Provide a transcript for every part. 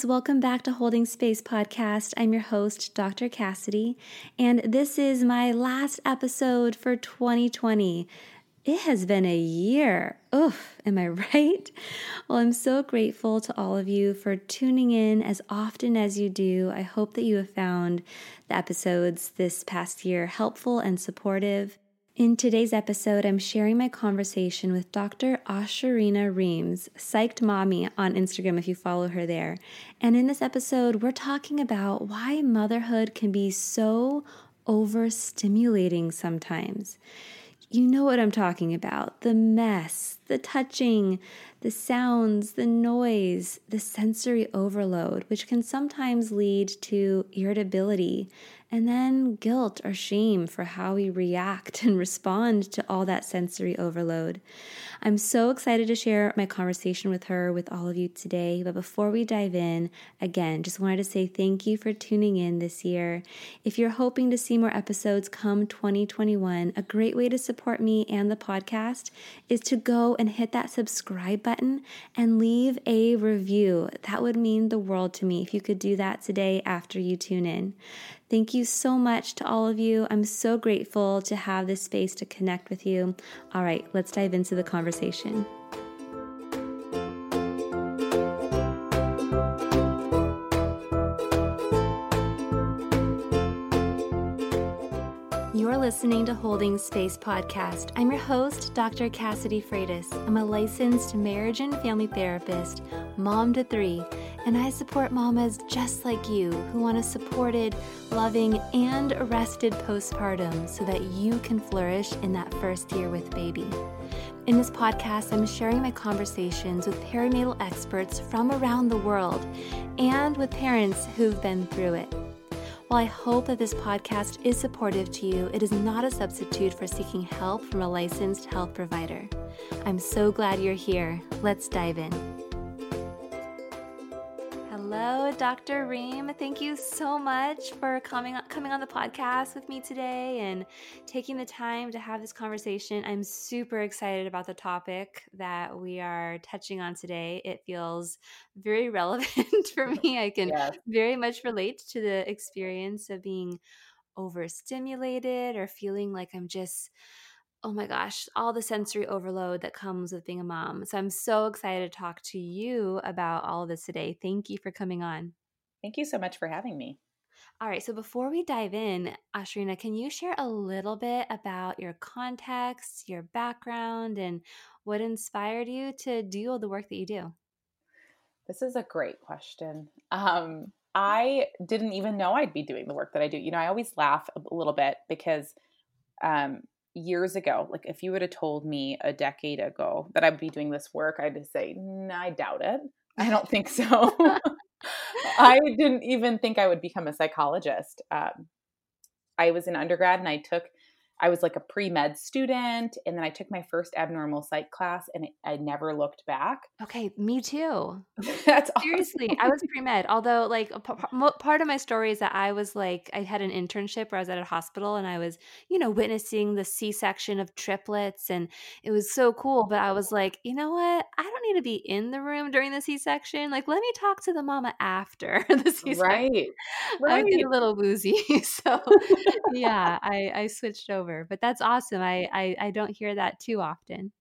guys. Welcome back to Holding Space Podcast. I'm your host, Dr. Cassidy, and this is my last episode for 2020. It has been a year. Oof, am I right? Well, I'm so grateful to all of you for tuning in as often as you do. I hope that you have found the episodes this past year helpful and supportive. In today's episode, I'm sharing my conversation with Dr. Ashurina Reams, Psyched Mommy on Instagram if you follow her there. And in this episode, we're talking about why motherhood can be so overstimulating sometimes. You know what I'm talking about the mess, the touching, the sounds, the noise, the sensory overload, which can sometimes lead to irritability and then guilt or shame for how we react and respond to all that sensory overload. I'm so excited to share my conversation with her with all of you today. But before we dive in, again, just wanted to say thank you for tuning in this year. If you're hoping to see more episodes come 2021, a great way to support me and the podcast is to go and hit that subscribe button and leave a review. That would mean the world to me if you could do that today after you tune in. Thank you so much to all of you. I'm so grateful to have this space to connect with you. All right, let's dive into the conversation. You're listening to Holding Space Podcast. I'm your host, Dr. Cassidy Freitas. I'm a licensed marriage and family therapist, mom to three and I support mamas just like you who want a supported, loving, and rested postpartum so that you can flourish in that first year with baby. In this podcast, I'm sharing my conversations with perinatal experts from around the world and with parents who've been through it. While I hope that this podcast is supportive to you, it is not a substitute for seeking help from a licensed health provider. I'm so glad you're here. Let's dive in. Hello, Dr. Ream. Thank you so much for coming coming on the podcast with me today and taking the time to have this conversation. I'm super excited about the topic that we are touching on today. It feels very relevant for me. I can yes. very much relate to the experience of being overstimulated or feeling like I'm just oh my gosh, all the sensory overload that comes with being a mom. So I'm so excited to talk to you about all of this today. Thank you for coming on. Thank you so much for having me. All right, so before we dive in, Ashurina, can you share a little bit about your context, your background, and what inspired you to do all the work that you do? This is a great question. Um, I didn't even know I'd be doing the work that I do. You know, I always laugh a little bit because um, years ago, like if you would have told me a decade ago that I'd be doing this work, I'd say, nah, I doubt it. I don't think so. I didn't even think I would become a psychologist. Um, I was an undergrad and I took I was like a pre med student, and then I took my first abnormal psych class, and I never looked back. Okay, me too. That's seriously. Awesome. I was pre med, although like part of my story is that I was like I had an internship where I was at a hospital, and I was you know witnessing the C section of triplets, and it was so cool. But I was like, you know what? I don't need to be in the room during the C section. Like, let me talk to the mama after the C section. Right, right. I get a little woozy, so yeah, I I switched over over. But that's awesome. I I, I don't hear that too often.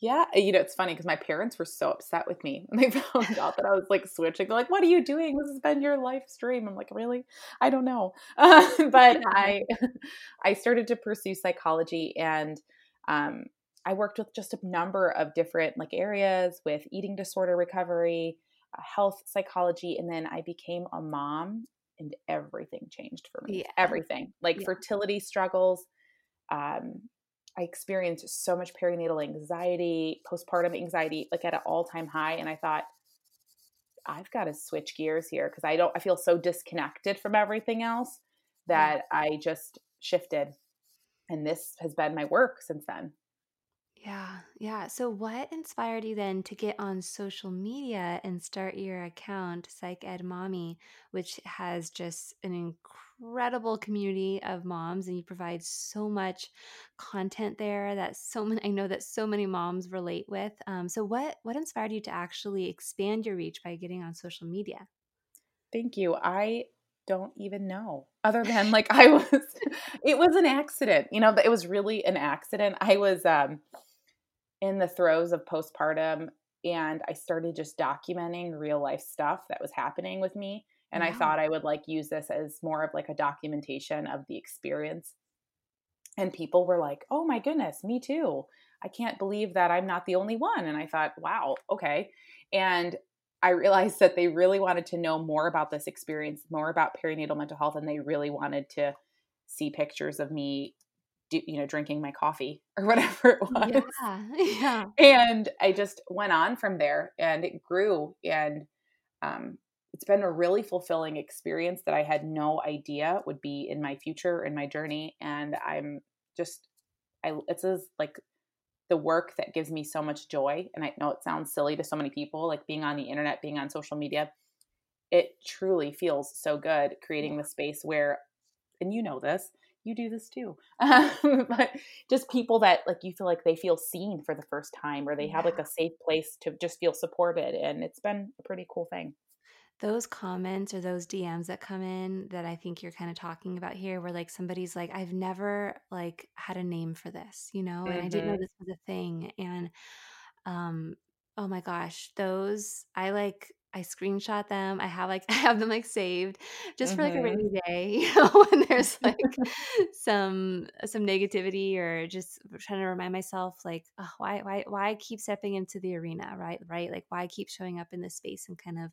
Yeah, you know, it's funny because my parents were so upset with me when they found out that I was like switching. They're like, "What are you doing? This has been your life stream." I'm like, "Really? I don't know." Uh, but I, I started to pursue psychology, and um, I worked with just a number of different like areas with eating disorder recovery, uh, health psychology, and then I became a mom, and everything changed for me. Yeah. Everything, like yeah. fertility struggles, um, I experienced so much perinatal anxiety, postpartum anxiety, like at an all time high. And I thought, I've got to switch gears here because I don't, I feel so disconnected from everything else that I just shifted. And this has been my work since then. Yeah, yeah. So, what inspired you then to get on social media and start your account, Psyched Mommy, which has just an incredible community of moms, and you provide so much content there that so many I know that so many moms relate with. Um, so, what what inspired you to actually expand your reach by getting on social media? Thank you. I don't even know. Other than like I was it was an accident. You know, it was really an accident. I was um in the throes of postpartum and I started just documenting real life stuff that was happening with me and I thought I would like use this as more of like a documentation of the experience. And people were like, "Oh my goodness, me too." I can't believe that I'm not the only one. And I thought, wow, okay. And I realized that they really wanted to know more about this experience, more about perinatal mental health, and they really wanted to see pictures of me, do, you know, drinking my coffee or whatever it was. Yeah, yeah. And I just went on from there, and it grew, and um, it's been a really fulfilling experience that I had no idea would be in my future in my journey, and I'm just, I it's like the work that gives me so much joy and i know it sounds silly to so many people like being on the internet being on social media it truly feels so good creating the space where and you know this you do this too but just people that like you feel like they feel seen for the first time or they have like a safe place to just feel supported and it's been a pretty cool thing those comments or those DMs that come in that I think you're kind of talking about here where like somebody's like I've never like had a name for this, you know, and mm-hmm. I didn't know mm-hmm. this was a thing and um oh my gosh, those I like I screenshot them. I have like I have them like saved just for like a rainy mm-hmm. day, you know, when there's like some some negativity or just trying to remind myself like oh, why why why keep stepping into the arena, right? Right? Like why keep showing up in this space and kind of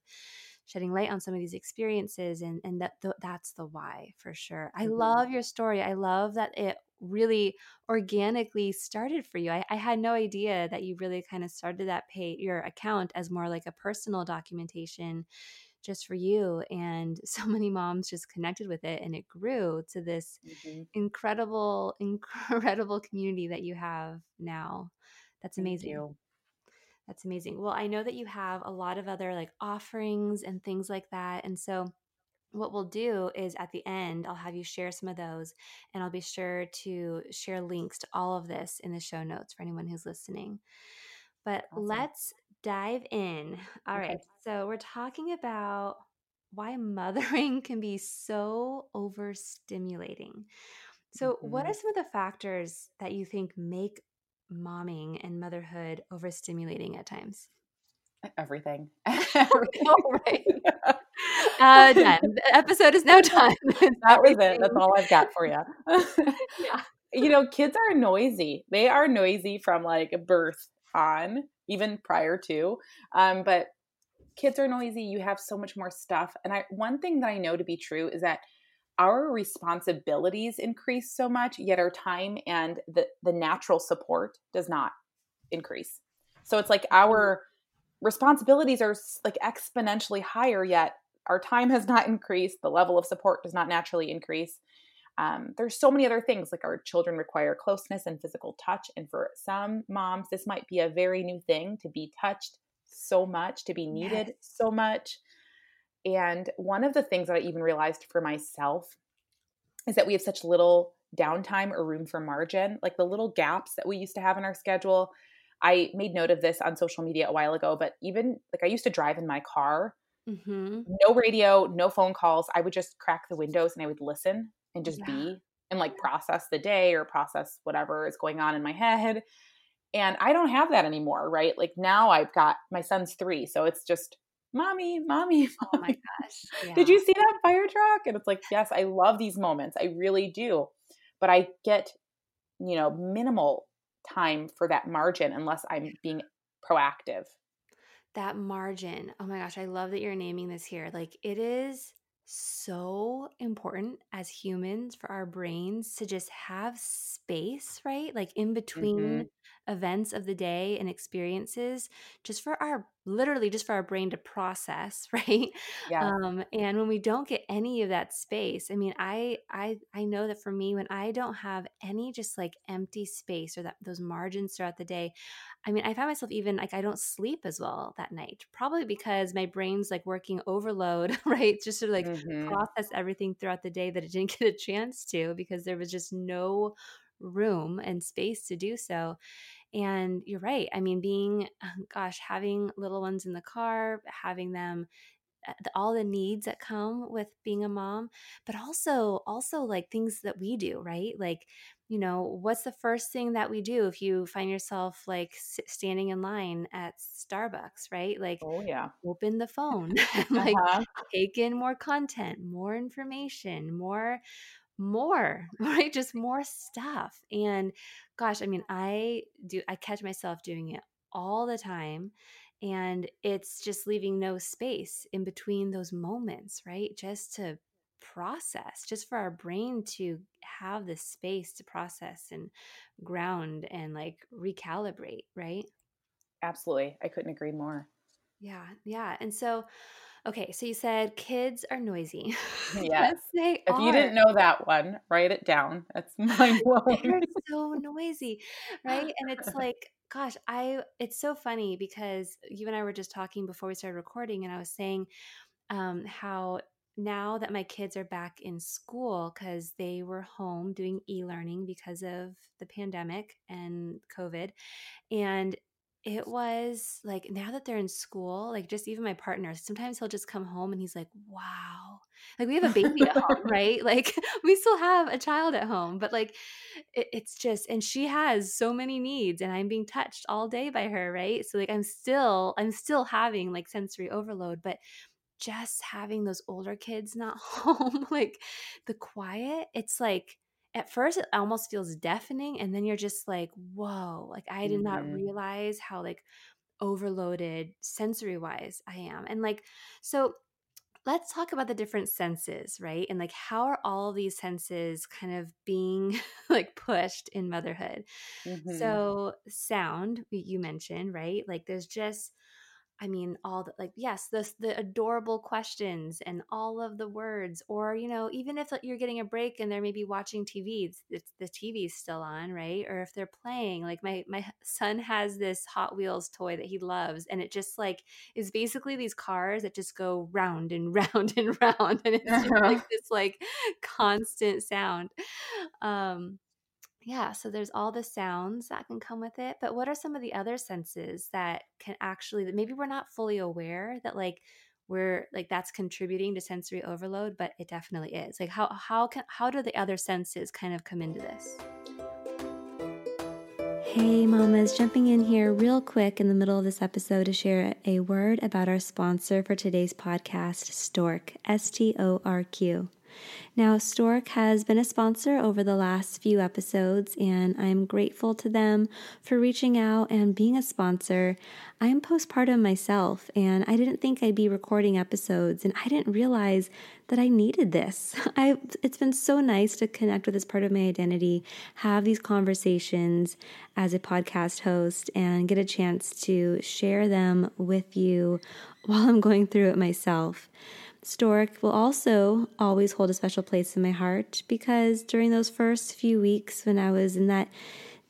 shedding light on some of these experiences and and that th- that's the why for sure i mm-hmm. love your story i love that it really organically started for you I, I had no idea that you really kind of started that pay your account as more like a personal documentation just for you and so many moms just connected with it and it grew to this mm-hmm. incredible incredible community that you have now that's amazing that's amazing. Well, I know that you have a lot of other like offerings and things like that. And so what we'll do is at the end, I'll have you share some of those and I'll be sure to share links to all of this in the show notes for anyone who's listening. But awesome. let's dive in. All okay. right. So we're talking about why mothering can be so overstimulating. So, mm-hmm. what are some of the factors that you think make momming and motherhood overstimulating at times? Everything. oh, right. Uh, done. The episode is now done. that was it. That's all I've got for you. yeah. You know, kids are noisy. They are noisy from like birth on, even prior to. Um, but kids are noisy. You have so much more stuff. And I one thing that I know to be true is that our responsibilities increase so much, yet our time and the, the natural support does not increase. So it's like our responsibilities are like exponentially higher, yet our time has not increased. The level of support does not naturally increase. Um, there's so many other things like our children require closeness and physical touch. And for some moms, this might be a very new thing to be touched so much, to be needed yes. so much. And one of the things that I even realized for myself is that we have such little downtime or room for margin, like the little gaps that we used to have in our schedule. I made note of this on social media a while ago, but even like I used to drive in my car, mm-hmm. no radio, no phone calls. I would just crack the windows and I would listen and just yeah. be and like process the day or process whatever is going on in my head. And I don't have that anymore, right? Like now I've got my son's three. So it's just mommy, mommy, mommy. Oh my gosh. Yeah. Did you see that fire truck? And it's like, yes, I love these moments. I really do. But I get, you know, minimal time for that margin unless I'm being proactive. That margin. Oh my gosh, I love that you're naming this here. Like it is so important as humans for our brains to just have space, right? Like in between mm-hmm. Events of the day and experiences, just for our literally just for our brain to process, right? Yeah. Um, and when we don't get any of that space, I mean, I I I know that for me, when I don't have any just like empty space or that those margins throughout the day, I mean, I find myself even like I don't sleep as well that night, probably because my brain's like working overload, right? Just to like mm-hmm. process everything throughout the day that it didn't get a chance to because there was just no room and space to do so. And you're right. I mean, being, gosh, having little ones in the car, having them uh, all the needs that come with being a mom but also also like things that we do right like you know what's the first thing that we do if you find yourself like standing in line at starbucks right like oh yeah open the phone like uh-huh. take in more content more information more more right just more stuff and gosh i mean i do i catch myself doing it all the time and it's just leaving no space in between those moments, right? Just to process, just for our brain to have the space to process and ground and like recalibrate, right? Absolutely. I couldn't agree more. Yeah. Yeah. And so, okay, so you said kids are noisy. Yes. they if are. you didn't know that one, write it down. That's mind blowing. They're so noisy, right? And it's like, gosh, I it's so funny because you and I were just talking before we started recording, and I was saying um, how now that my kids are back in school because they were home doing e-learning because of the pandemic and COVID, and it was like now that they're in school, like just even my partner, sometimes he'll just come home and he's like, wow. Like we have a baby at home, right? Like we still have a child at home, but like it, it's just, and she has so many needs and I'm being touched all day by her, right? So like I'm still, I'm still having like sensory overload, but just having those older kids not home, like the quiet, it's like, at first it almost feels deafening and then you're just like whoa like i did mm-hmm. not realize how like overloaded sensory wise i am and like so let's talk about the different senses right and like how are all these senses kind of being like pushed in motherhood mm-hmm. so sound you mentioned right like there's just I mean, all the like, yes, the the adorable questions and all of the words, or you know, even if you're getting a break and they're maybe watching TV, it's, it's the TV's still on, right? Or if they're playing, like my my son has this Hot Wheels toy that he loves, and it just like is basically these cars that just go round and round and round, and it's just like this like constant sound. Um, yeah, so there's all the sounds that can come with it, but what are some of the other senses that can actually that maybe we're not fully aware that like we're like that's contributing to sensory overload, but it definitely is. Like how how can how do the other senses kind of come into this? Hey, mamas, jumping in here real quick in the middle of this episode to share a word about our sponsor for today's podcast, Storq, S T O R Q. Now, Storq has been a sponsor over the last few episodes, and I'm grateful to them for reaching out and being a sponsor. I'm postpartum myself, and I didn't think I'd be recording episodes, and I didn't realize that I needed this. I, it's been so nice to connect with this part of my identity, have these conversations as a podcast host, and get a chance to share them with you while I'm going through it myself. Storq will also always hold a special place in my heart because during those first few weeks when I was in that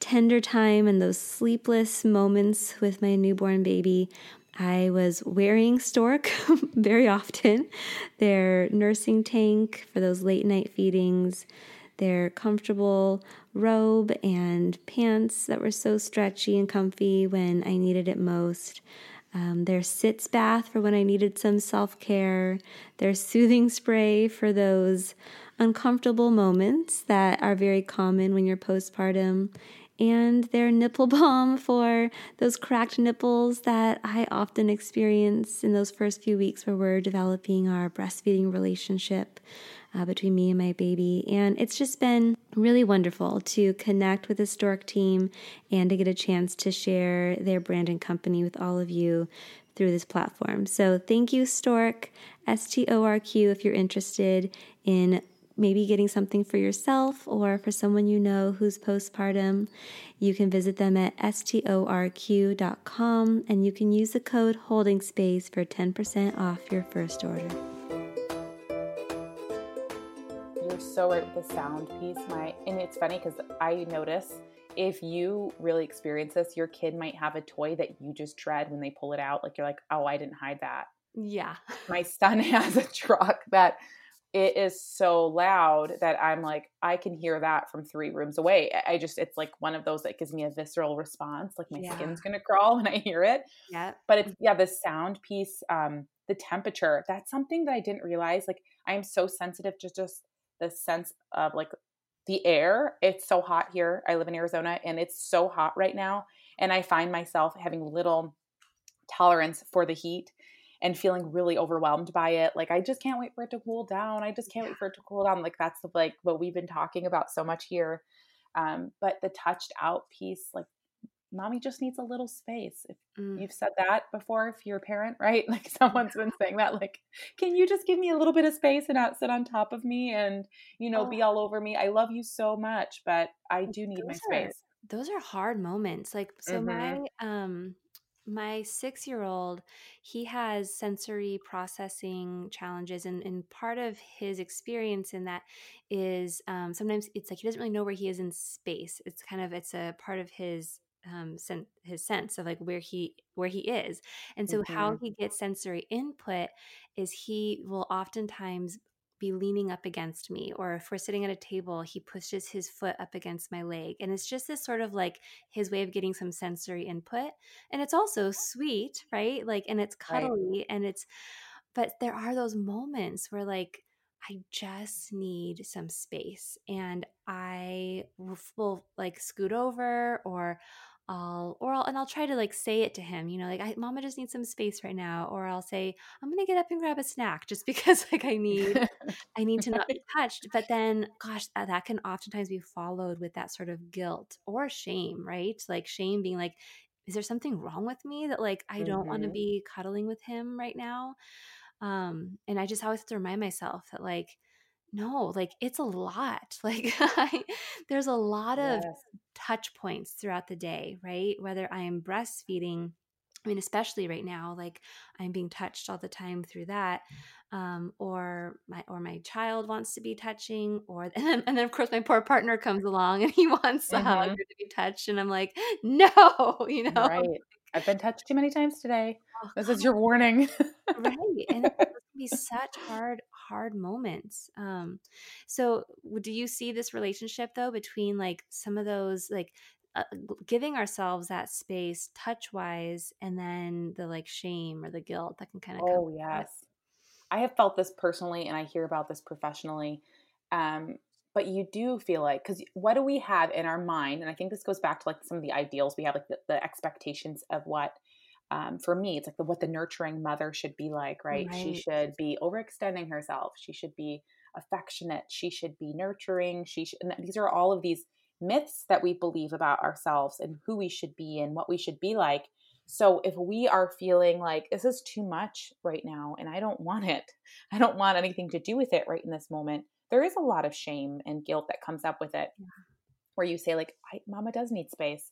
tender time and those sleepless moments with my newborn baby, I was wearing Storq very often. Their nursing tank for those late night feedings, their comfortable robe and pants that were so stretchy and comfy when I needed it most um, their sitz bath for when I needed some self care, their soothing spray for those uncomfortable moments that are very common when you're postpartum, and their nipple balm for those cracked nipples that I often experience in those first few weeks where we're developing our breastfeeding relationship uh, between me and my baby. And it's just been really wonderful to connect with the Storq team and to get a chance to share their brand and company with all of you through this platform. So thank you, Storq, S T O R Q, if you're interested in maybe getting something for yourself or for someone you know who's postpartum, you can visit them at storq.com and you can use the code holding space for 10% off your first order. So right with the sound piece. My and it's funny because I notice if you really experience this, your kid might have a toy that you just dread when they pull it out. Like you're like, oh, I didn't hide that. Yeah. My son has a truck that it is so loud that I'm like, I can hear that from three rooms away. I just, it's like one of those that gives me a visceral response. Like my yeah. skin's going to crawl when I hear it. Yeah. But it's, yeah, the sound piece, um, the temperature, that's something that I didn't realize. Like I am so sensitive to just the sense of like the air. It's so hot here. I live in Arizona and it's so hot right now. And I find myself having little tolerance for the heat and feeling really overwhelmed by it. Like I just can't wait for it to cool down. I just can't wait for it to cool down. Like that's like what we've been talking about so much here. Um, but the touched out piece, like mommy just needs a little space. If mm. you've said that before, if you're a parent, right? Like someone's been saying that, like, can you just give me a little bit of space and not sit on top of me and, you know, oh. be all over me? I love you so much, but I do need those my space. Are, those are hard moments. Like, so mm-hmm. my, um, my six year old he has sensory processing challenges and, and part of his experience in that is um, sometimes it's like he doesn't really know where he is in space it's kind of it's a part of his um sen- his sense of like where he where he is. And so mm-hmm. how he gets sensory input is he will oftentimes be leaning up against me or if we're sitting at a table he pushes his foot up against my leg. And it's just this sort of like his way of getting some sensory input. And it's also sweet right? Like and it's cuddly right. and it's but there are those moments where like I just need some space and I will, will like scoot over or I'll or I'll and I'll try to like say it to him, you know, like I mama just needs some space right now. Or I'll say, I'm gonna get up and grab a snack just because like I need I need to not be touched. But then gosh, that, that can oftentimes be followed with that sort of guilt or shame, right? Like shame being like, is there something wrong with me that like I don't mm-hmm. want to be cuddling with him right now? Um, and I just always have to remind myself that like no like it's a lot like I, there's a lot of yes. touch points throughout the day right? Whether i am breastfeeding i mean especially right now like i'm being touched all the time through that um, or my or my child wants to be touching or and then, and then of course my poor partner comes along and he wants mm-hmm. a hug to be touched and i'm like no you know? Right. I've been touched too many times today. Oh, this is your warning. Right and be such hard hard moments. Um, so do you see this relationship though between like some of those like uh, giving ourselves that space touch wise and then the like shame or the guilt that can kind of come? oh yes i have felt this personally and i hear about this professionally um, but you do feel like because what do we have in our mind and i think this goes back to like some of the ideals we have like the, the expectations of what um, for me, it's like the, what the nurturing mother should be like, right? right? She should be overextending herself. She should be affectionate. She should be nurturing. She should, and these are all of these myths that we believe about ourselves and who we should be and what we should be like. So if we are feeling like this is too much right now and I don't want it, I don't want anything to do with it right in this moment, there is a lot of shame and guilt that comes up with it. Yeah. Where you say like, "Mama does need space,"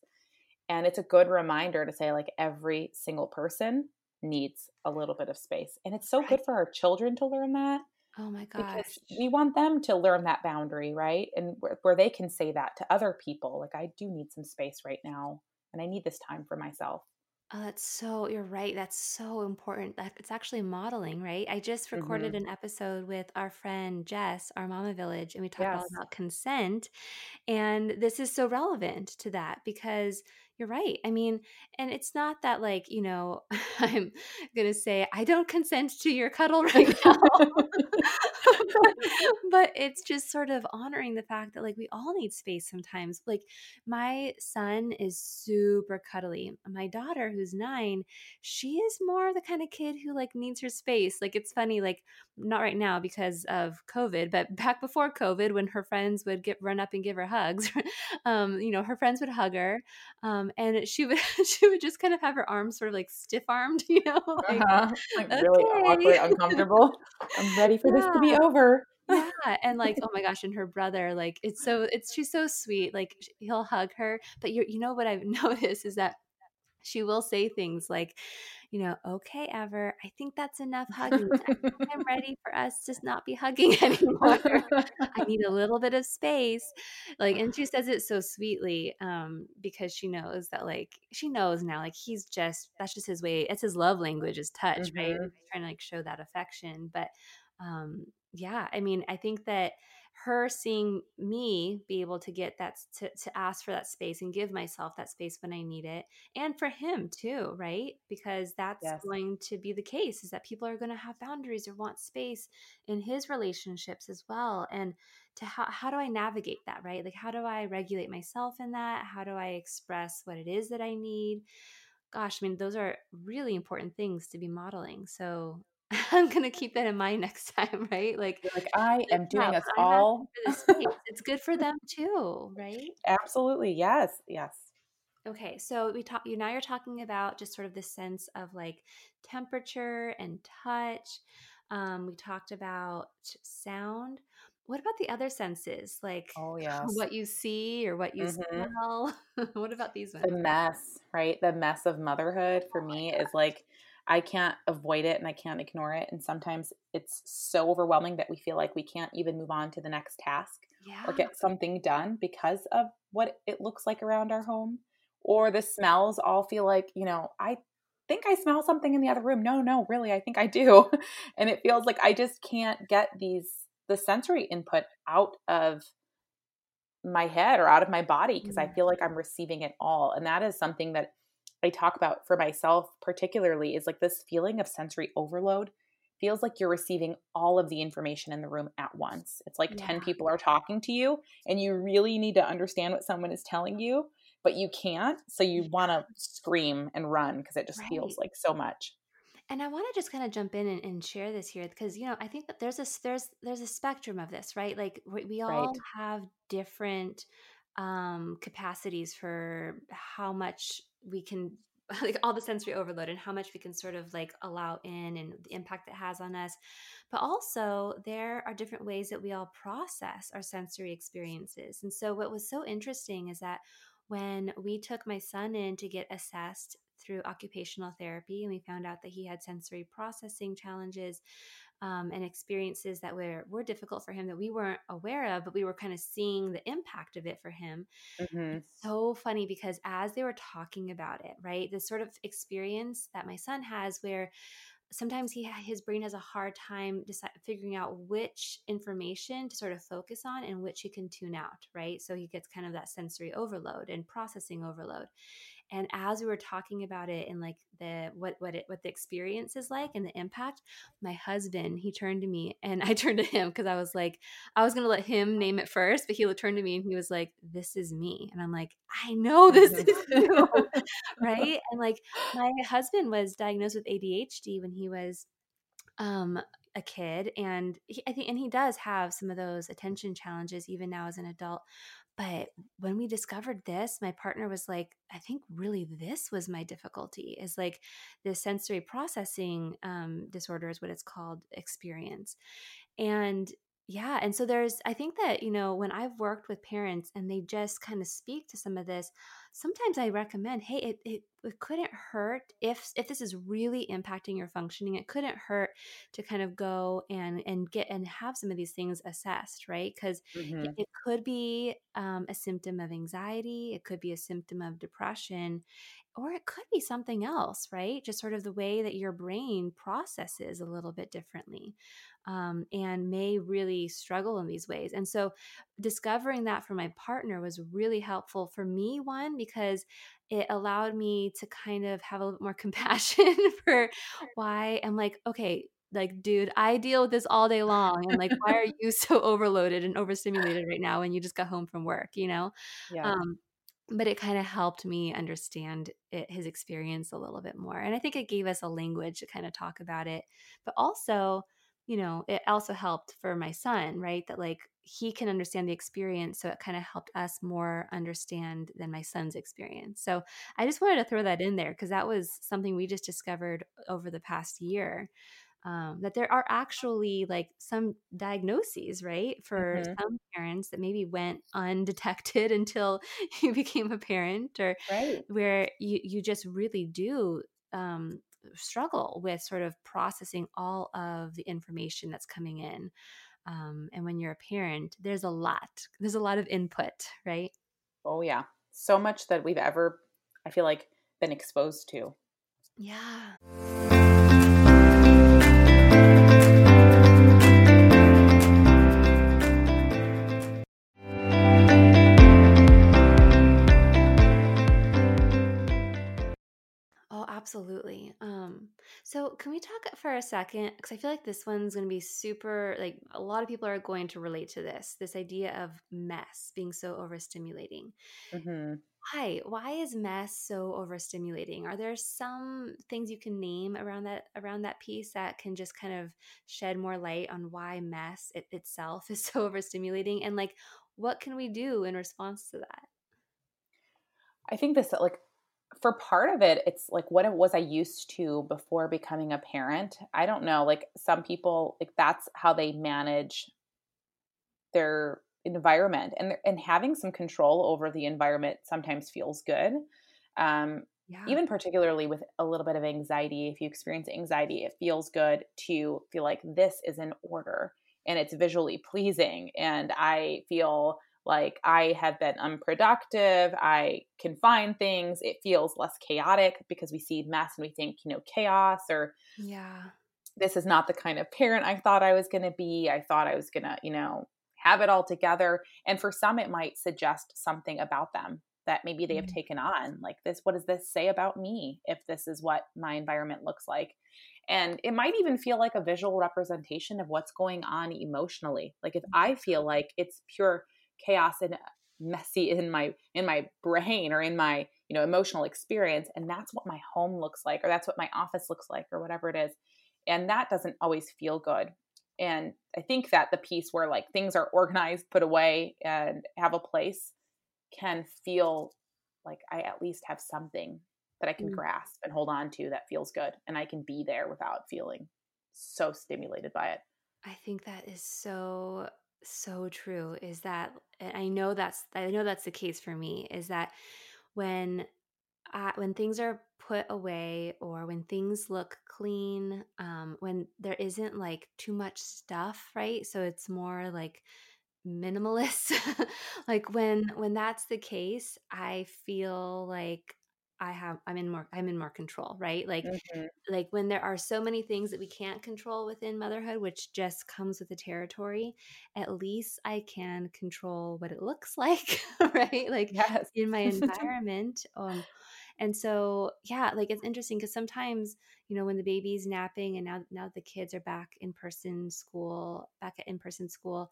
And it's a good reminder to say, like, every single person needs a little bit of space. And it's so right. good for our children to learn that. Oh my gosh. Because we want them to learn that boundary, right? And where, where they can say that to other people, like, I do need some space right now. And I need this time for myself. Oh, that's so, you're right. That's so important. That it's actually modeling, right? I just recorded mm-hmm. an episode with our friend Jess, our Mama Village, and we talked yes. all about consent. And this is so relevant to that because you're right. I mean, and it's not that like, you know, I'm going to say, I don't consent to your cuddle right now. but it's just sort of honoring the fact that like we all need space sometimes. Like my son is super cuddly. My daughter, who's nine, she is more the kind of kid who like needs her space. Like it's funny, like not right now because of COVID, but back before COVID, when her friends would get run up and give her hugs, um, you know, her friends would hug her. Um, and she would she would just kind of have her arms sort of like stiff armed, you know, like, uh-huh. like okay. really awkward, uncomfortable. I'm ready for yeah. this to be over. yeah and like oh my gosh and her brother like it's so it's she's so sweet like he'll hug her but you you know what i've noticed is that she will say things like you know, okay, Ever, I think that's enough hugging. I'm ready for us to not be hugging anymore. I need a little bit of space. Like, and she says it so sweetly um, because she knows that, like, she knows now, like, he's just, that's just his way. It's his love language is touch, mm-hmm. right? He's trying to, like, show that affection. But, um, yeah, I mean, I think that her seeing me be able to get that to, to ask for that space and give myself that space when i need it and for him too right? Because that's yes. going to be the case is that people are going to have boundaries or want space in his relationships as well and to how, how do i navigate that right? Like how do i regulate myself in that? How do i express what it is that i need? Gosh i mean those are really important things to be modeling so I'm gonna keep that in mind next time, right? Like, like I am doing us all. it's good for them too, right? Absolutely, yes, yes. Okay, so we talk. You now you're talking about just sort of the sense of like temperature and touch. Um, we talked about sound. What about the other senses, like oh yes, what you see or what you mm-hmm. smell? what about these ones? The mess, right? The mess of motherhood for oh me is like I can't avoid it and I can't ignore it. And sometimes it's so overwhelming that we feel like we can't even move on to the next task yeah. or get something done because of what it looks like around our home. Or the smells all feel like, you know, I think I smell something in the other room. No, no, really, I think I do. and it feels like I just can't get these, the sensory input out of my head or out of my body because mm-hmm. I feel like I'm receiving it all. And that is something that I talk about for myself particularly is like this feeling of sensory overload feels like you're receiving all of the information in the room at once. It's like yeah. 10 people are talking to you and you really need to understand what someone is telling you, but you can't. So you want to scream and run because it just right. feels like so much. And I want to just kind of jump in and, and share this here because you know I think that there's a there's there's a spectrum of this, right? Like we, we all right. have different um, capacities for how much we can like all the sensory overload and how much we can sort of like allow in and the impact it has on us. But also, there are different ways that we all process our sensory experiences. And so, what was so interesting is that when we took my son in to get assessed through occupational therapy and we found out that he had sensory processing challenges um, and experiences that were were difficult for him that we weren't aware of, but we were kind of seeing the impact of it for him. Mm-hmm. It's so funny because as they were talking about it, right, this sort of experience that my son has, where sometimes he his brain has a hard time decide, figuring out which information to sort of focus on and which he can tune out right so he gets kind of that sensory overload and processing overload and as we were talking about it and like the what what it what the experience is like and the impact my husband he turned to me and i turned to him because i was like i was gonna let him name it first but he turned to me and he was like this is me. And i'm like i know this is you. Right? And like my husband was diagnosed with adhd when he was um a kid and he, I think and he does have some of those attention challenges even now as an adult but when we discovered this, my partner was like, I think really this was my difficulty is like the sensory processing um, disorder is what it's called experience. And yeah. And so there's, I think that, you know, when I've worked with parents and they just kind of speak to some of this, sometimes I recommend, hey, it, it, it couldn't hurt if if this is really impacting your functioning, it couldn't hurt to kind of go and and get and have some of these things assessed, right? Because mm-hmm. it, it, could be um, a symptom of anxiety, it could be a symptom of depression, or it could be something else, right? Just sort of the way that your brain processes a little bit differently um, and may really struggle in these ways. And so, discovering that for my partner was really helpful for me, one, because it allowed me to kind of have a little more compassion for why I'm like, okay, like, dude, I deal with this all day long. And like, why are you so overloaded and overstimulated right now when you just got home from work, you know? Yeah. Um, but it kind of helped me understand it, his experience a little bit more. And I think it gave us a language to kind of talk about it. But also, you know, it also helped for my son, right? That like he can understand the experience. So it kind of helped us more understand than my son's experience. So I just wanted to throw that in there because that was something we just discovered over the past year um, that there are actually like some diagnoses, right, for mm-hmm. some parents that maybe went undetected until you became a parent, or right. where you you just really do um, struggle with sort of processing all of the information that's coming in. Um, and when you're a parent, there's a lot. There's a lot of input, right? Oh yeah, so much that we've ever, I feel like, been exposed to. Yeah. Absolutely. Um, so can we talk for a second? Because I feel like this one's going to be super, like, a lot of people are going to relate to this this idea of mess being so overstimulating. Mm-hmm. Why? Why is mess so overstimulating? Are there some things you can name around that around that piece that can just kind of shed more light on why mess it, itself is so overstimulating and like what can we do in response to that? I think this like for part of it, it's like what it was I used to before becoming a parent. I don't know. Like some people, like that's how they manage their environment, and and having some control over the environment sometimes feels good. Um, yeah. Even particularly with a little bit of anxiety, if you experience anxiety, it feels good to feel like this is in order and it's visually pleasing, and I feel like I have been unproductive. I can find things. It feels less chaotic because we see mess and we think, you know, chaos or yeah. This is not the kind of parent I thought I was going to be. I thought I was going to, you know, have it all together. And for some it might suggest something about them that maybe they have mm-hmm. taken on. Like this what does this say about me if this is what my environment looks like? And it might even feel like a visual representation of what's going on emotionally. Like if I feel like it's pure chaos and messy in my in my brain or in my you know emotional experience and that's what my home looks like or that's what my office looks like or whatever it is and that doesn't always feel good. And i think that the piece where like things are organized put away and have a place can feel like i at least have something that i can mm. grasp and hold on to that feels good and i can be there without feeling so stimulated by it. I think that is so so true is that I know that's I know that's the case for me is that when when things are put away or when things look clean um, when there isn't like too much stuff right? So it's more like minimalist. Like when when that's the case i feel like I have I'm in more I'm in more control, right? Like mm-hmm. like when there are so many things that we can't control within motherhood, which just comes with the territory, at least I can control what it looks like, right? Like yes. in my environment. um and so yeah, like it's interesting because sometimes, you know, when the baby's napping and now now the kids are back in person school, back at in-person school,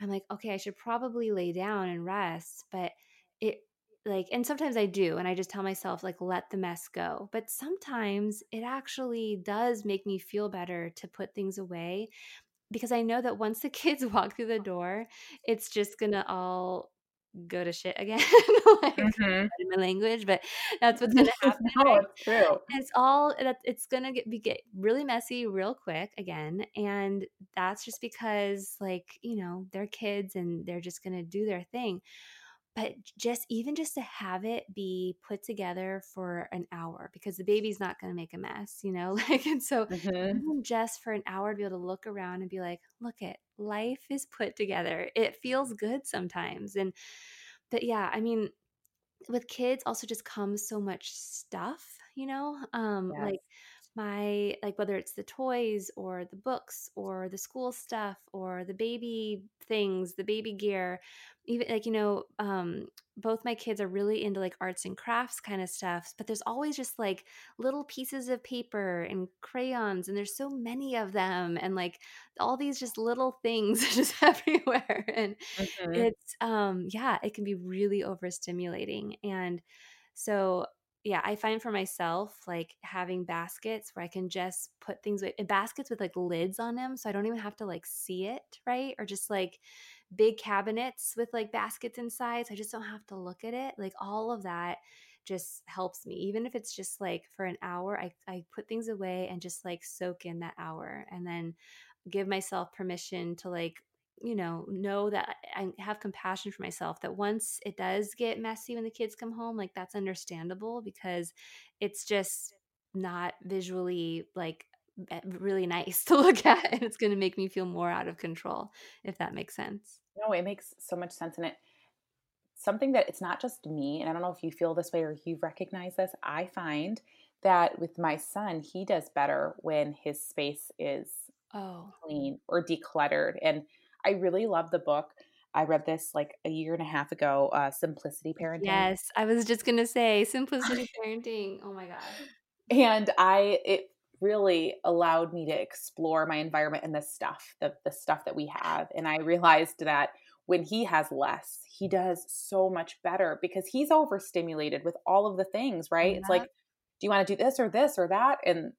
I'm like, okay, I should probably lay down and rest, but it like and sometimes i do and i just tell myself like let the mess go. But sometimes it actually does make me feel better to put things away because i know that once the kids walk through the door it's just gonna all go to shit again like mm-hmm. in my language but that's what's gonna happen no, it's true. It's all that it's gonna get, be, get really messy real quick again and that's just because like you know they're kids and they're just gonna do their thing but just even just to have it be put together for an hour because the baby's not going to make a mess you know like and so mm-hmm. just for an hour to be able to look around and be like look at life is put together it feels good sometimes and but yeah i mean with kids also just comes so much stuff you know um yes. like my like whether it's the toys or the books or the school stuff or the baby things the baby gear even like you know um both my kids are really into like arts and crafts kind of stuff but there's always just like little pieces of paper and crayons and there's so many of them and like all these just little things just everywhere and mm-hmm. it's um yeah it can be really overstimulating and so yeah, I find for myself like having baskets where I can just put things with baskets with like lids on them so I don't even have to like see it, right? Or just like big cabinets with like baskets inside so I just don't have to look at it. Like all of that just helps me. Even if it's just like for an hour, I, I put things away and just like soak in that hour and then give myself permission to like you know know that i have compassion for myself that once it does get messy when the kids come home like that's understandable because it's just not visually like eh, really nice to look at and it's going to make me feel more out of control if that makes sense. No it makes so much sense and it something that it's not just me and i don't know if you feel this way or you recognize this i find that with my son he does better when his space is oh. clean or decluttered and I really love the book. I read this like a year and a half ago, uh, Simplicity Parenting. Yes, I was just going to say Simplicity Parenting. Oh my God. and I it really allowed me to explore my environment and the stuff, the the stuff that we have. And I realized that when he has less, he does so much better because he's overstimulated with all of the things, right? Yeah. It's like, do you want to do this or this or that? And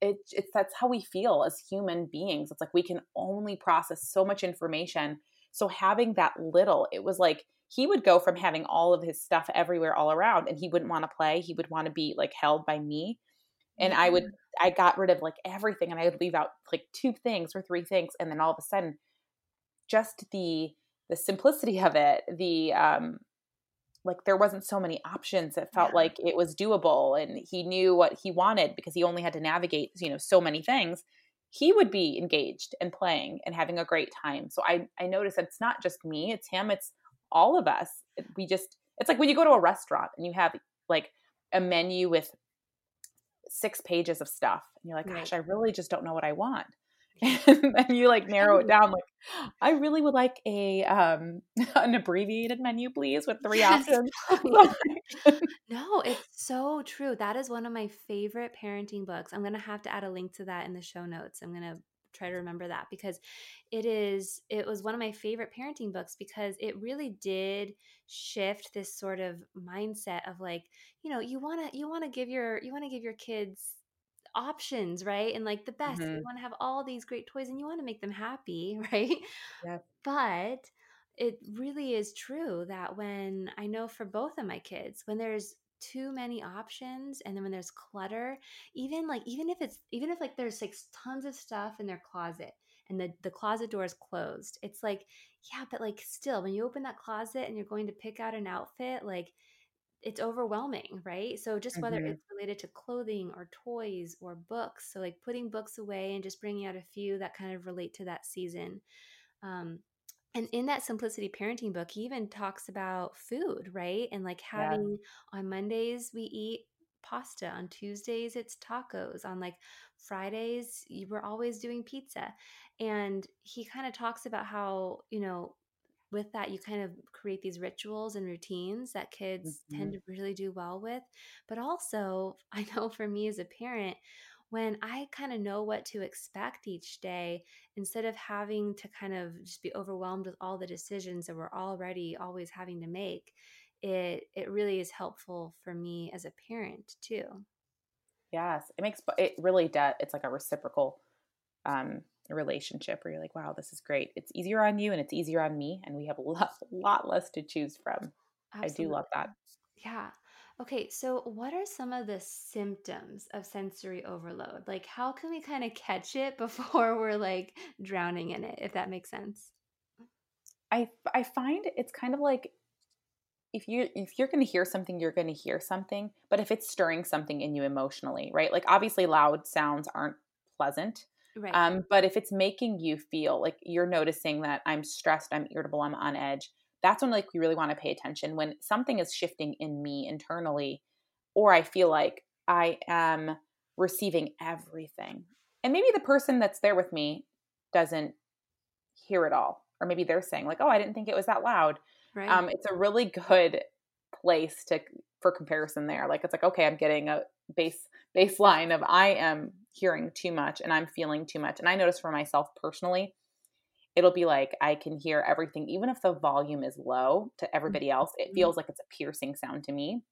it, it's that's how we feel as human beings. It's like we can only process so much information. So having that little, it was like he would go from having all of his stuff everywhere all around and he wouldn't want to play. He would want to be like held by me. And I would I got rid of like everything and I would leave out like two things or three things and then all of a sudden just the the simplicity of it, the um like there wasn't so many options it felt yeah. like it was doable and he knew what he wanted because he only had to navigate you know so many things he would be engaged and playing and having a great time. So i i noticed that it's not just me it's him it's all of us. We just it's like when you go to a restaurant and you have like a menu with six pages of stuff and you're like gosh i really just don't know what i want and then you like narrow it down like i really would like a um an abbreviated menu please with three options. no. It's so true that is one of my favorite parenting books i'm gonna have to add a link to that in the show notes i'm gonna try to remember that because it is it was one of my favorite parenting books because it really did shift this sort of mindset of like you know you want to you want to give your you want to give your kids options, right? And like the best. Mm-hmm. You want to have all these great toys and you want to make them happy, right? But it really is true that when I know for both of my kids, when there's too many options and then when there's clutter, even like even if it's even if like there's like tons of stuff in their closet and the the closet door is closed, it's like yeah, but like still when you open that closet and you're going to pick out an outfit, like it's overwhelming, right? So just whether mm-hmm. it's related to clothing or toys or books, so like putting books away and just bringing out a few that kind of relate to that season. Um, and in that simplicity parenting book, he even talks about food, right? And like having yeah. on Mondays we eat pasta, on Tuesdays it's tacos, on like Fridays you were always doing pizza. And he kind of talks about how, you know, with that you kind of create these rituals and routines that kids mm-hmm. tend to really do well with but also i know for me as a parent when i kind of know what to expect each day instead of having to kind of just be overwhelmed with all the decisions that we're already always having to make it it really is helpful for me as a parent too yes it makes it really does it's like a reciprocal um a relationship where you're like, wow, this is great. It's easier on you and it's easier on me. And we have a lot, lot less to choose from. Absolutely. I do love that. Yeah. Okay. So, what are some of the symptoms of sensory overload? Like, how can we kind of catch it before we're like drowning in it, if that makes sense? I, I find it's kind of like if you if you're going to hear something you're going to hear something but if it's stirring something in you emotionally right like obviously loud sounds aren't pleasant Right. Um, but if it's making you feel like you're noticing that I'm stressed, I'm irritable, I'm on edge, that's when like we really want to pay attention. When something is shifting in me internally, or I feel like I am receiving everything. And maybe the person that's there with me doesn't hear it all. Or maybe they're saying, like, oh, I didn't think it was that loud. Right. Um, it's a really good place to for comparison there. Like it's like, okay, I'm getting a base baseline of I am hearing too much and I'm feeling too much. And I notice for myself personally, it'll be like I can hear everything, even if the volume is low to everybody else, it mm-hmm. feels like it's a piercing sound to me.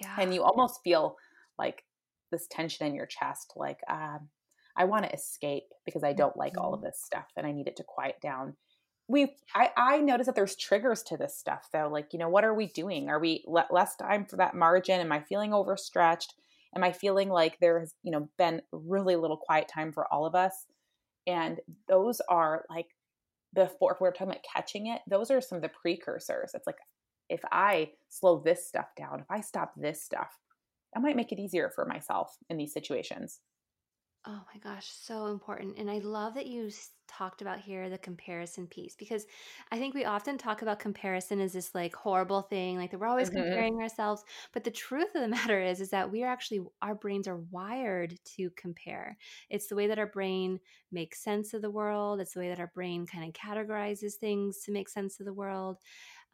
Yeah. And you almost feel like this tension in your chest, like, um, I want to escape because I don't like all of mm-hmm. this stuff and I need it to quiet down. We, I, I notice that there's triggers to this stuff though. Like, you know, what are we doing? Are we le- less time for that margin? Am I feeling overstretched? Am i feeling like there has you know been really little quiet time for all of us? And those are like before if we're talking about catching it those are some of the precursors. It's like if i slow this stuff down if i stop this stuff i might make it easier for myself in these situations Oh my gosh, so important. And I love that you talked about here the comparison piece because I think we often talk about comparison as this like horrible thing, like that we're always mm-hmm. comparing ourselves. But the truth of the matter is, is that we are actually, our brains are wired to compare. It's the way that our brain makes sense of the world, it's the way that our brain kind of categorizes things to make sense of the world.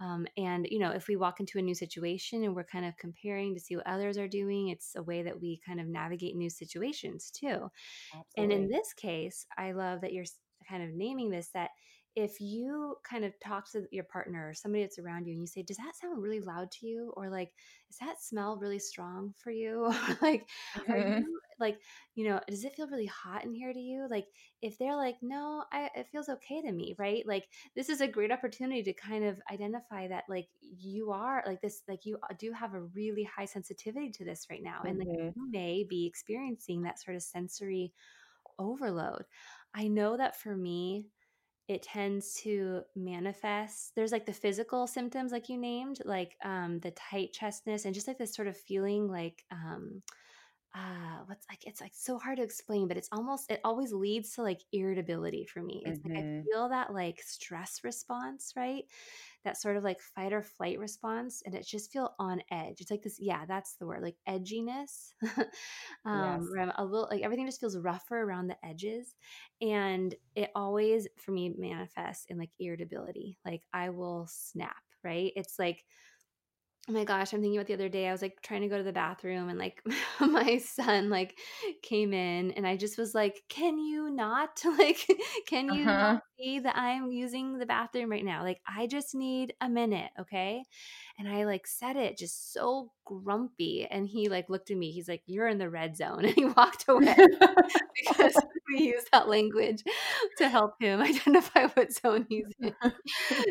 Um, and, you know, if we walk into a new situation and we're kind of comparing to see what others are doing, it's a way that we kind of navigate new situations too. Absolutely. And in this case, I love that you're kind of naming this that if you kind of talk to your partner or somebody that's around you and you say, Does that sound really loud to you? Or like, Does that smell really strong for you? Or like, mm-hmm. you, like, you know, does it feel really hot in here to you? Like, if they're like, No, I, it feels okay to me, right? Like, this is a great opportunity to kind of identify that, like, you are like this, like, you do have a really high sensitivity to this right now. And like, mm-hmm. you may be experiencing that sort of sensory overload. I know that for me, it tends to manifest there's like the physical symptoms like you named like um the tight chestness and just like this sort of feeling like um uh what's like it's like so hard to explain but it's almost it always leads to like irritability for me it's mm-hmm. like i mm-hmm. feel that like stress response right that sort of like fight or flight response and it just feel on edge it's like this yeah that's the word like edginess um yes. a little like everything just feels rougher around the edges and it always for me manifests in like irritability like i will snap right it's like Oh my gosh, I'm thinking about the other day. I was like trying to go to the bathroom and like my son like came in and I just was like, "Can you not like can you uh-huh. not see that I'm using the bathroom right now? Like I just need a minute, okay?" And I like said it just so grumpy and he like looked at me. He's like, "You're in the red zone." And he walked away because we use that language to help him identify what zone he's in.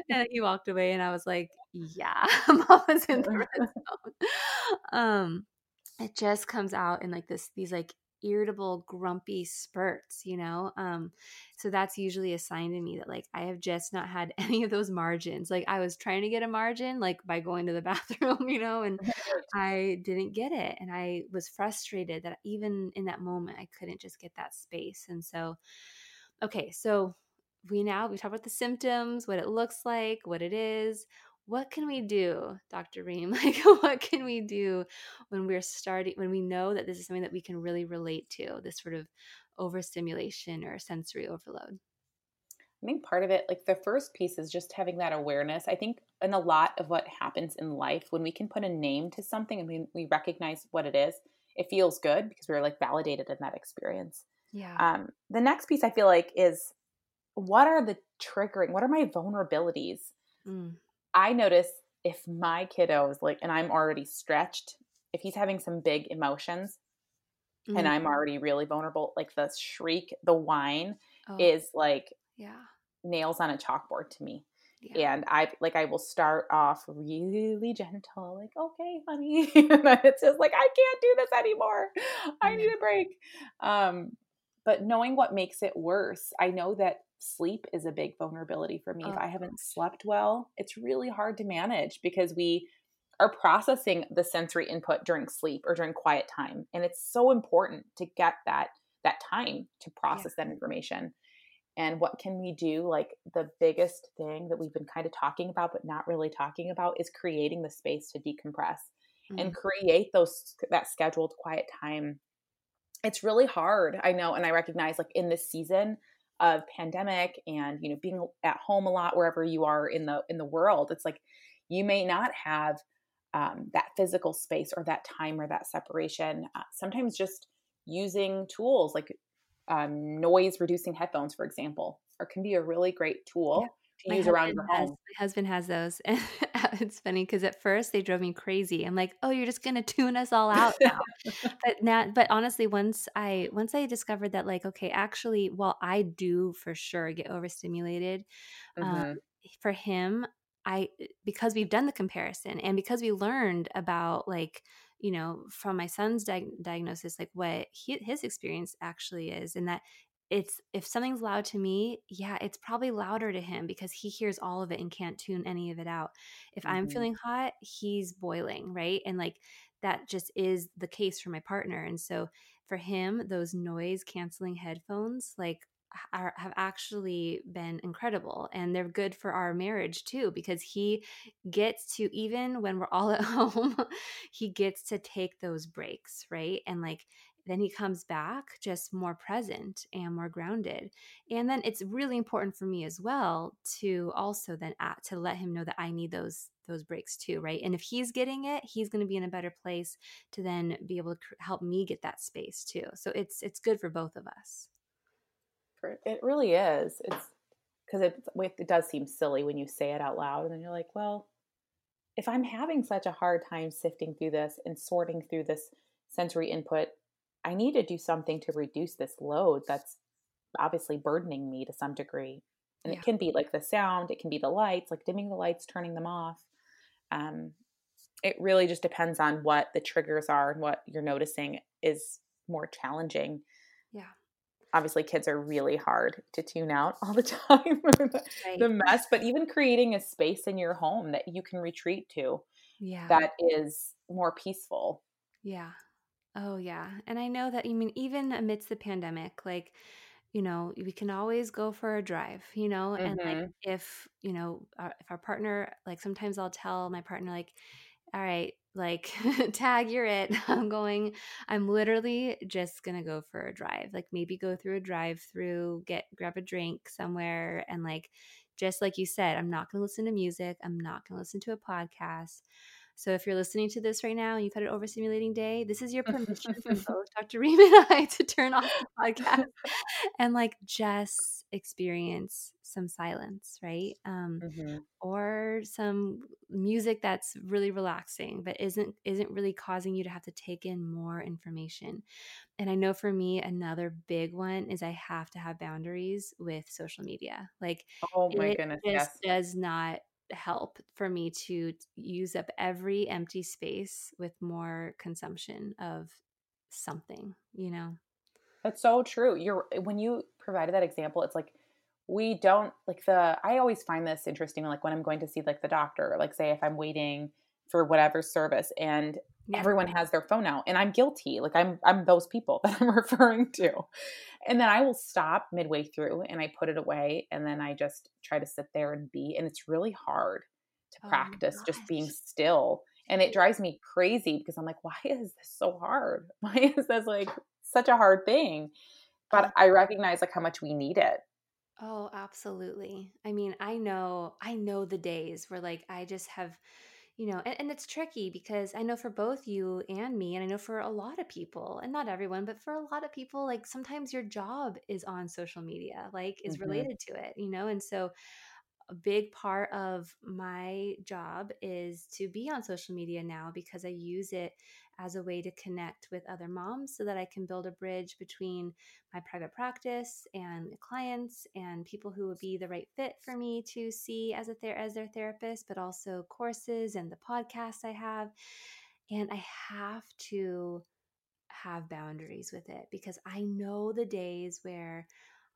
and he walked away and I was like, yeah, mama's in the red zone. Um, it just comes out in like this, these like irritable, grumpy spurts, you know? Um, so that's usually a sign to me that like I have just not had any of those margins. Like I was trying to get a margin like by going to the bathroom, you know, and I didn't get it. And I was frustrated that even in that moment I couldn't just get that space. And so okay, so we now we talk about the symptoms, what it looks like, what it is what can we do, Dr. Reem? Like, what can we do when we're starting, when we know that this is something that we can really relate to, this sort of overstimulation or sensory overload? I think part of it, like the first piece, is just having that awareness. I think in a lot of what happens in life, when we can put a name to something and we, we recognize what it is, it feels good because we're like validated in that experience. Yeah. Um, the next piece I feel like is what are the triggering, what are my vulnerabilities? Mm. I notice if my kiddo is like, and I'm already stretched, if he's having some big emotions mm-hmm. and I'm already really vulnerable, like the shriek, the whine oh. is like yeah nails on a chalkboard to me. Yeah. And I like I will start off really gentle, like, okay, honey. and it's just like, I can't do this anymore. I need a break. Um, but knowing what makes it worse, I know that sleep is a big vulnerability for me. Oh. If I haven't slept well, it's really hard to manage because we are processing the sensory input during sleep or during quiet time and it's so important to get that that time to process yeah. that information and what can we do like the biggest thing that we've been kind of talking about but not really talking about is creating the space to decompress mm-hmm. and create those that scheduled quiet time it's really hard i know and i recognize like in this season of pandemic and you know being at home a lot wherever you are in the in the world it's like you may not have um, that physical space or that time or that separation uh, sometimes just using tools like um, noise reducing headphones for example or can be a really great tool yeah to use around your has, home. My husband has those. It's funny because at first they drove me crazy. I'm like, oh, you're just gonna tune us all out now. but now but honestly, once I once I discovered that like, okay, actually, while I do for sure get overstimulated, um, mm-hmm. um, for him, I because we've done the comparison and because we learned about like you know from my son's di- diagnosis like what he, his experience actually is and that it's if something's loud to me, yeah, it's probably louder to him because he hears all of it and can't tune any of it out. If mm-hmm. I'm feeling hot, he's boiling, right? And like that just is the case for my partner. And so for him, those noise canceling headphones, like are, have actually been incredible and they're good for our marriage too because he gets to even when we're all at home he gets to take those breaks right and like then he comes back just more present and more grounded. And then it's really important for me as well to also then to let him know that i need those those breaks too right? And if he's getting it he's going to be in a better place to then be able to help me get that space too. So it's it's good for both of us. It really is. It's because it it does seem silly when you say it out loud, and then you're like, well, if I'm having such a hard time sifting through this and sorting through this sensory input, I need to do something to reduce this load that's obviously burdening me to some degree. And yeah. it can be like the sound, it can be the lights, like dimming the lights, turning them off. Um, it really just depends on what the triggers are and what you're noticing is more challenging. Yeah obviously kids are really hard to tune out all the time the, right. the, mess but even creating a space in your home that you can retreat to yeah that is more peaceful yeah oh yeah and i know that i mean even amidst the pandemic like you know we can always go for a drive you know and like mm-hmm. if you know our, if our partner like sometimes i'll tell my partner like all right like tag you're it i'm going i'm literally just gonna go for a drive like maybe go through a drive through get grab a drink somewhere and like just like you said i'm not gonna listen to music i'm not gonna listen to a podcast so if you're listening to this right now and you've had an overstimulating day, this is your permission from both Dr. Reem and I to turn off the podcast and like just experience some silence, right? Um, mm-hmm. Or some music that's really relaxing, but isn't isn't really causing you to have to take in more information. And I know for me, another big one is I have to have boundaries with social media. Like, oh my goodness, just yes. does not help for me to use up every empty space with more consumption of something, you know? That's so true. You're eh, when you provided that example, it's like we don't like the I always find this interesting like when I'm going to see like the doctor, like say if I'm waiting for whatever service and yeah. everyone has their phone out and I'm guilty. Like I'm I'm those people that I'm referring to. And then I will stop midway through and I put it away and then I just try to sit there and be and it's really hard to oh practice just being still. And it drives me crazy because I'm like, why is this so hard? Why is this like such a hard thing? But oh. I recognize like how much we need it. Oh, absolutely. I mean, I know I know the days where like I just have you know and, and it's tricky because i know for both you and me and i know for a lot of people and not everyone but for a lot of people like sometimes your job is on social media like is mm-hmm. related to it you know and so a big part of my job is to be on social media now because I use it as a way to connect with other moms so that I can build a bridge between my private practice and clients and people who would be the right fit for me to see as a ther- as their therapist, but also courses and the podcasts I have. And I have to have boundaries with it because I know the days where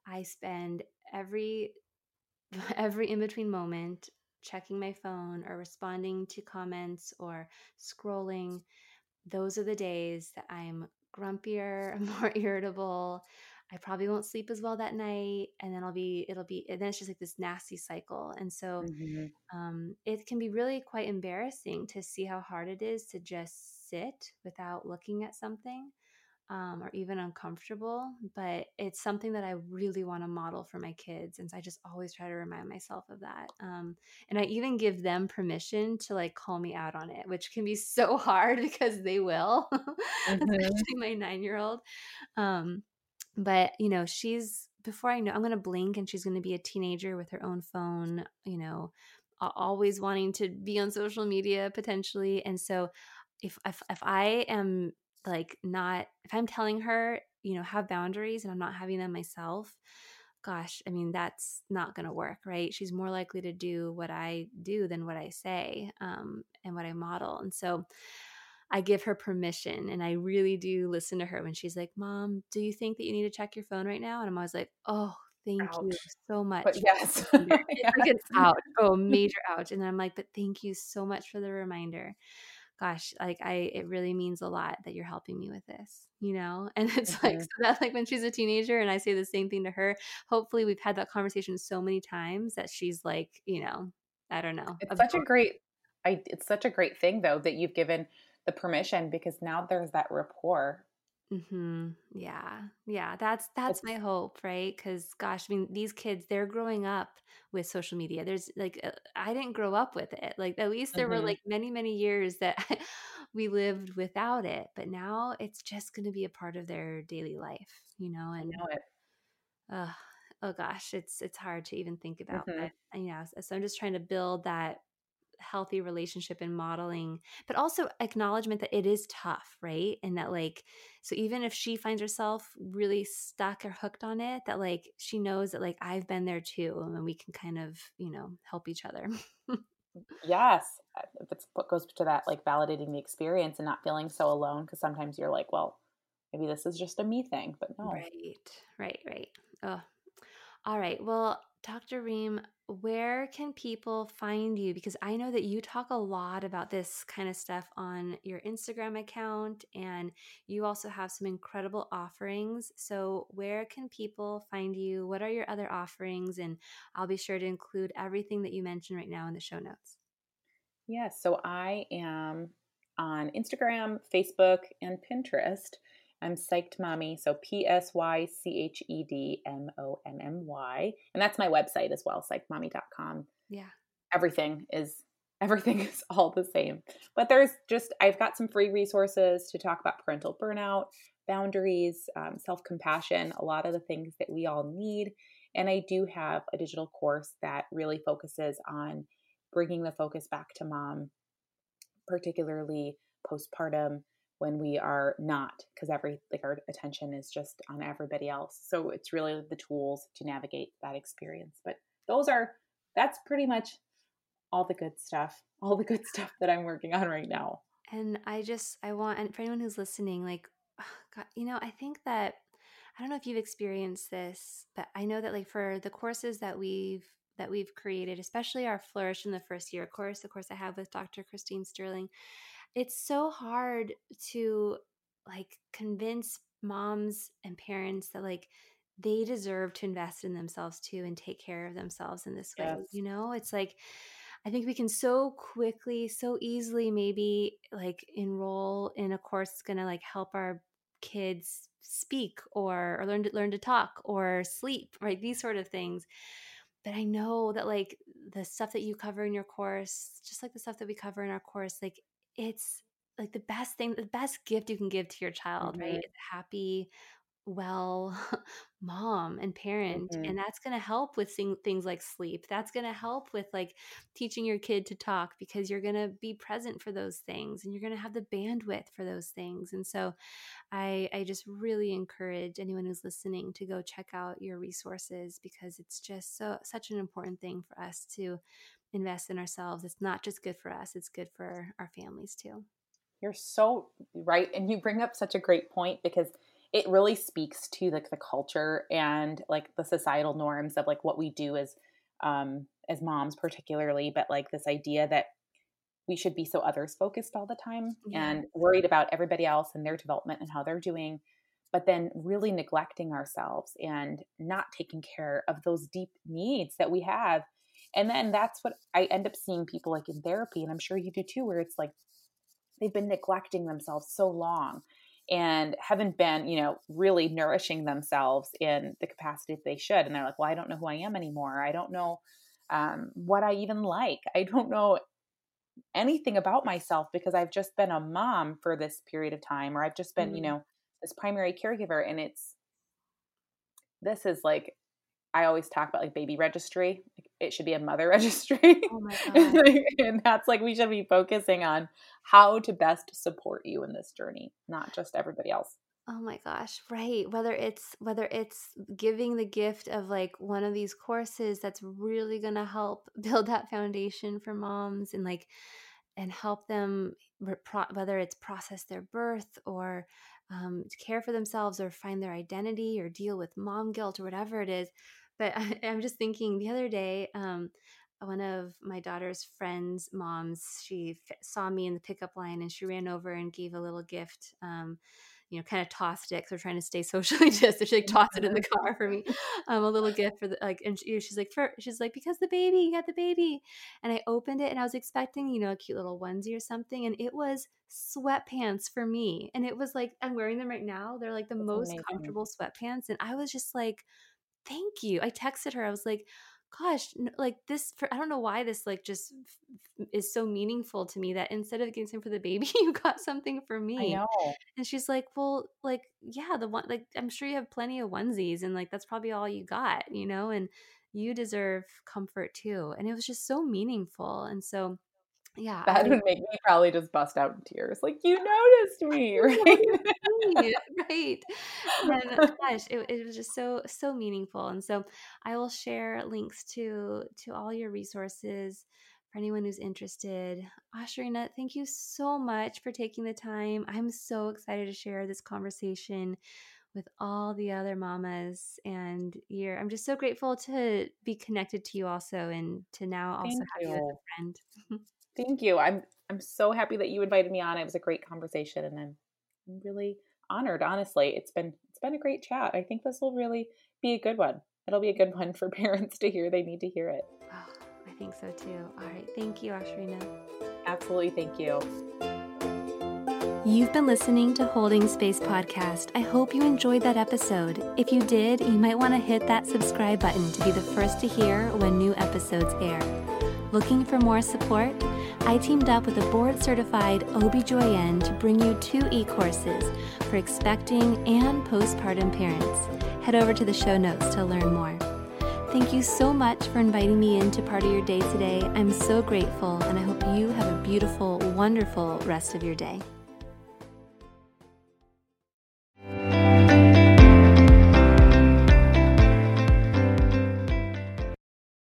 I spend every every in between moment checking my phone or responding to comments or scrolling those are the days that i'm grumpier more irritable i probably won't sleep as well that night and then i'll be it'll be and then it's just like this nasty cycle and so mm-hmm. um, it can be really quite embarrassing to see how hard it is to just sit without looking at something um, or even uncomfortable, but it's something that I really want to model for my kids. And so I just always try to remind myself of that. Um, and I even give them permission to like call me out on it, which can be so hard because they will, mm-hmm. especially my nine year old. Um, but, you know, she's, before I know, I'm going to blink and she's going to be a teenager with her own phone, you know, always wanting to be on social media potentially. And so if, if, if I am like not if i'm telling her you know have boundaries and i'm not having them myself gosh i mean that's not going to work right? She's more likely to do what i do than what i say um, and what i model and so i give her permission and i really do listen to her when she's like mom do you think that you need to check your phone right now? And i'm always like oh thank ouch. you so much. But yes. It's like it's ouch oh major ouch and then i'm like but thank you so much for the reminder gosh, like I, it really means a lot that you're helping me with this, you know? And it's mm-hmm. like, so that like when she's a teenager and I say the same thing to her, hopefully we've had that conversation so many times that she's like, you know, I don't know. It's such a great, I, it's such a great thing though, that you've given the permission because now there's that rapport hmm Yeah. Yeah. That's that's my hope, right? Cuz gosh, I mean these kids they're growing up with social media. There's like uh, I didn't grow up with it. Like at least there were Mhm. like many many years that we lived without it, but now it's just going to be a part of their daily life, you know, I and know it. uh, oh gosh, it's it's hard to even think about. Mhm. But you know, so I'm just trying to build that healthy relationship and modeling, but also acknowledgement that it is tough, right? And that like so even if she finds herself really stuck or hooked on it, that like she knows that like I've been there too and we can kind of, you know, help each other. Yes. Uh, if it's what goes to that like validating the experience and not feeling so alone because sometimes you're like, well, maybe this is just a me thing, but no. Right. Right, right. Oh. All right. Well, Dr. Reem, where can people find you? Because I know that you talk a lot about this kind of stuff on your Instagram account, and you also have some incredible offerings. So, where can people find you? What are your other offerings? And I'll be sure to include everything that you mentioned right now in the show notes. Yeah. So, I am on Instagram, Facebook, and Pinterest I'm Psyched Mommy. So P S Y C H E D M O M M Y. And that's my website as well, psychedmommy.com. Yeah. Everything is everything is all the same. But there's just I've got some free resources to talk about parental burnout, boundaries, um, self compassion, a lot of the things that we all need. And I do have a digital course that really focuses on bringing the focus back to mom, particularly postpartum when we are not because every like our attention is just on everybody else. So it's really the tools to navigate that experience. But those are that's pretty much all the good stuff all the good stuff that i'm working on right now. And i just i want and for anyone who's listening like God, you know i think that i don't know if you've experienced this but i know that like for the courses that we've that we've created especially our flourish in the first year course the course i have with dr christine sterling it's so hard to like convince moms and parents that like they deserve to invest in themselves too and take care of themselves in this way yes. you know? It's like i think we can so quickly so easily maybe like enroll in a course that's going to like help our kids speak or, or learn to learn to talk or sleep right? These sort of things. But i know that like the stuff that you cover in your course just like the stuff that we cover in our course like it's like the best thing, the best gift you can give to your child, mm-hmm. right? It's happy, well mom and parent mm-hmm. and that's going to help with thing, things like sleep that's going to help with like teaching your kid to talk because you're going to be present for those things and you're going to have the bandwidth for those things and so i i just really encourage anyone who's listening to go check out your resources because it's just so such an important thing for us to invest in ourselves. It's not just good for us, it's good for our families too. You're so right. And you bring up such a great point because it really speaks to like the culture and like the societal norms of like what we do as um as moms particularly, but like this idea that we should be so others focused all the time yeah. and worried about everybody else and their development and how they're doing but then really neglecting ourselves and not taking care of those deep needs that we have and then that's what I end up seeing people like in therapy, and I'm sure you do too, where it's like they've been neglecting themselves so long and haven't been, you know, really nourishing themselves in the capacity that they should. And they're like, well, I don't know who I am anymore. I don't know um, what I even like. I don't know anything about myself because I've just been a mom for this period of time, or I've just been, mm-hmm. you know, this primary caregiver. And it's, this is like I always talk about like baby registry. It should be a mother registry. Oh my God. and that's like we should be focusing on how to best support you in this journey, not just everybody else. Oh my gosh, right. Whether it's whether it's giving the gift of like one of these courses that's really going to help build that foundation for moms and like and help them whether it's process their birth or um, care for themselves or find their identity or deal with mom guilt or whatever it is but I, am just thinking the other day, um, one of my daughter's friends' moms, she f- saw me in the pickup line and she ran over and gave a little gift. Um, you know, kind of tossed it because we're trying to stay socially distant. She like tossed it in the car for me, um, a little gift for the like, and she, she's like, for, she's like, because the baby, you got the baby, and I opened it and I was expecting, you know, a cute little onesie or something, and it was sweatpants for me, and it was like I'm wearing them right now. They're like the That's most amazing. comfortable sweatpants, and I was just like, thank you. I texted her. I was like gosh, like this for I don't know why this like just f- is so meaningful to me that instead of getting something for the baby, you got something for me. And she's like, well, like yeah, the one like I'm sure you have plenty of onesies, and like that's probably all you got, you know, and you deserve comfort too. And it was just so meaningful, and so yeah that I, would make me probably just bust out in tears like you noticed me right? right. And gosh it, it, was just so so meaningful and so i will share links to to all your resources for anyone who's interested. Ashurina thank you so much for taking the time. I'm so excited to share this conversation with all the other mamas and you're i'm just so grateful to be connected to you also and to now also Thank have you. you as a friend Thank you. I'm I'm so happy that you invited me on. It was a great conversation and I'm really honored, honestly. It's been it's been a great chat. I think this will really be a good one. It'll be a good one for parents to hear. They need to hear it. Oh, I think so too. All right. Thank you, Ashurina. Absolutely. Thank you. You've been listening to Holding Space Podcast. I hope you enjoyed that episode. If you did, you might want to hit that subscribe button to be the first to hear when new episodes air. Looking for more support? I teamed up with a board certified OBGYN to bring you two e courses for expecting and postpartum parents. Head over to the show notes to learn more. Thank you so much for inviting me into part of your day today. I'm so grateful, and I hope you have a beautiful, wonderful rest of your day.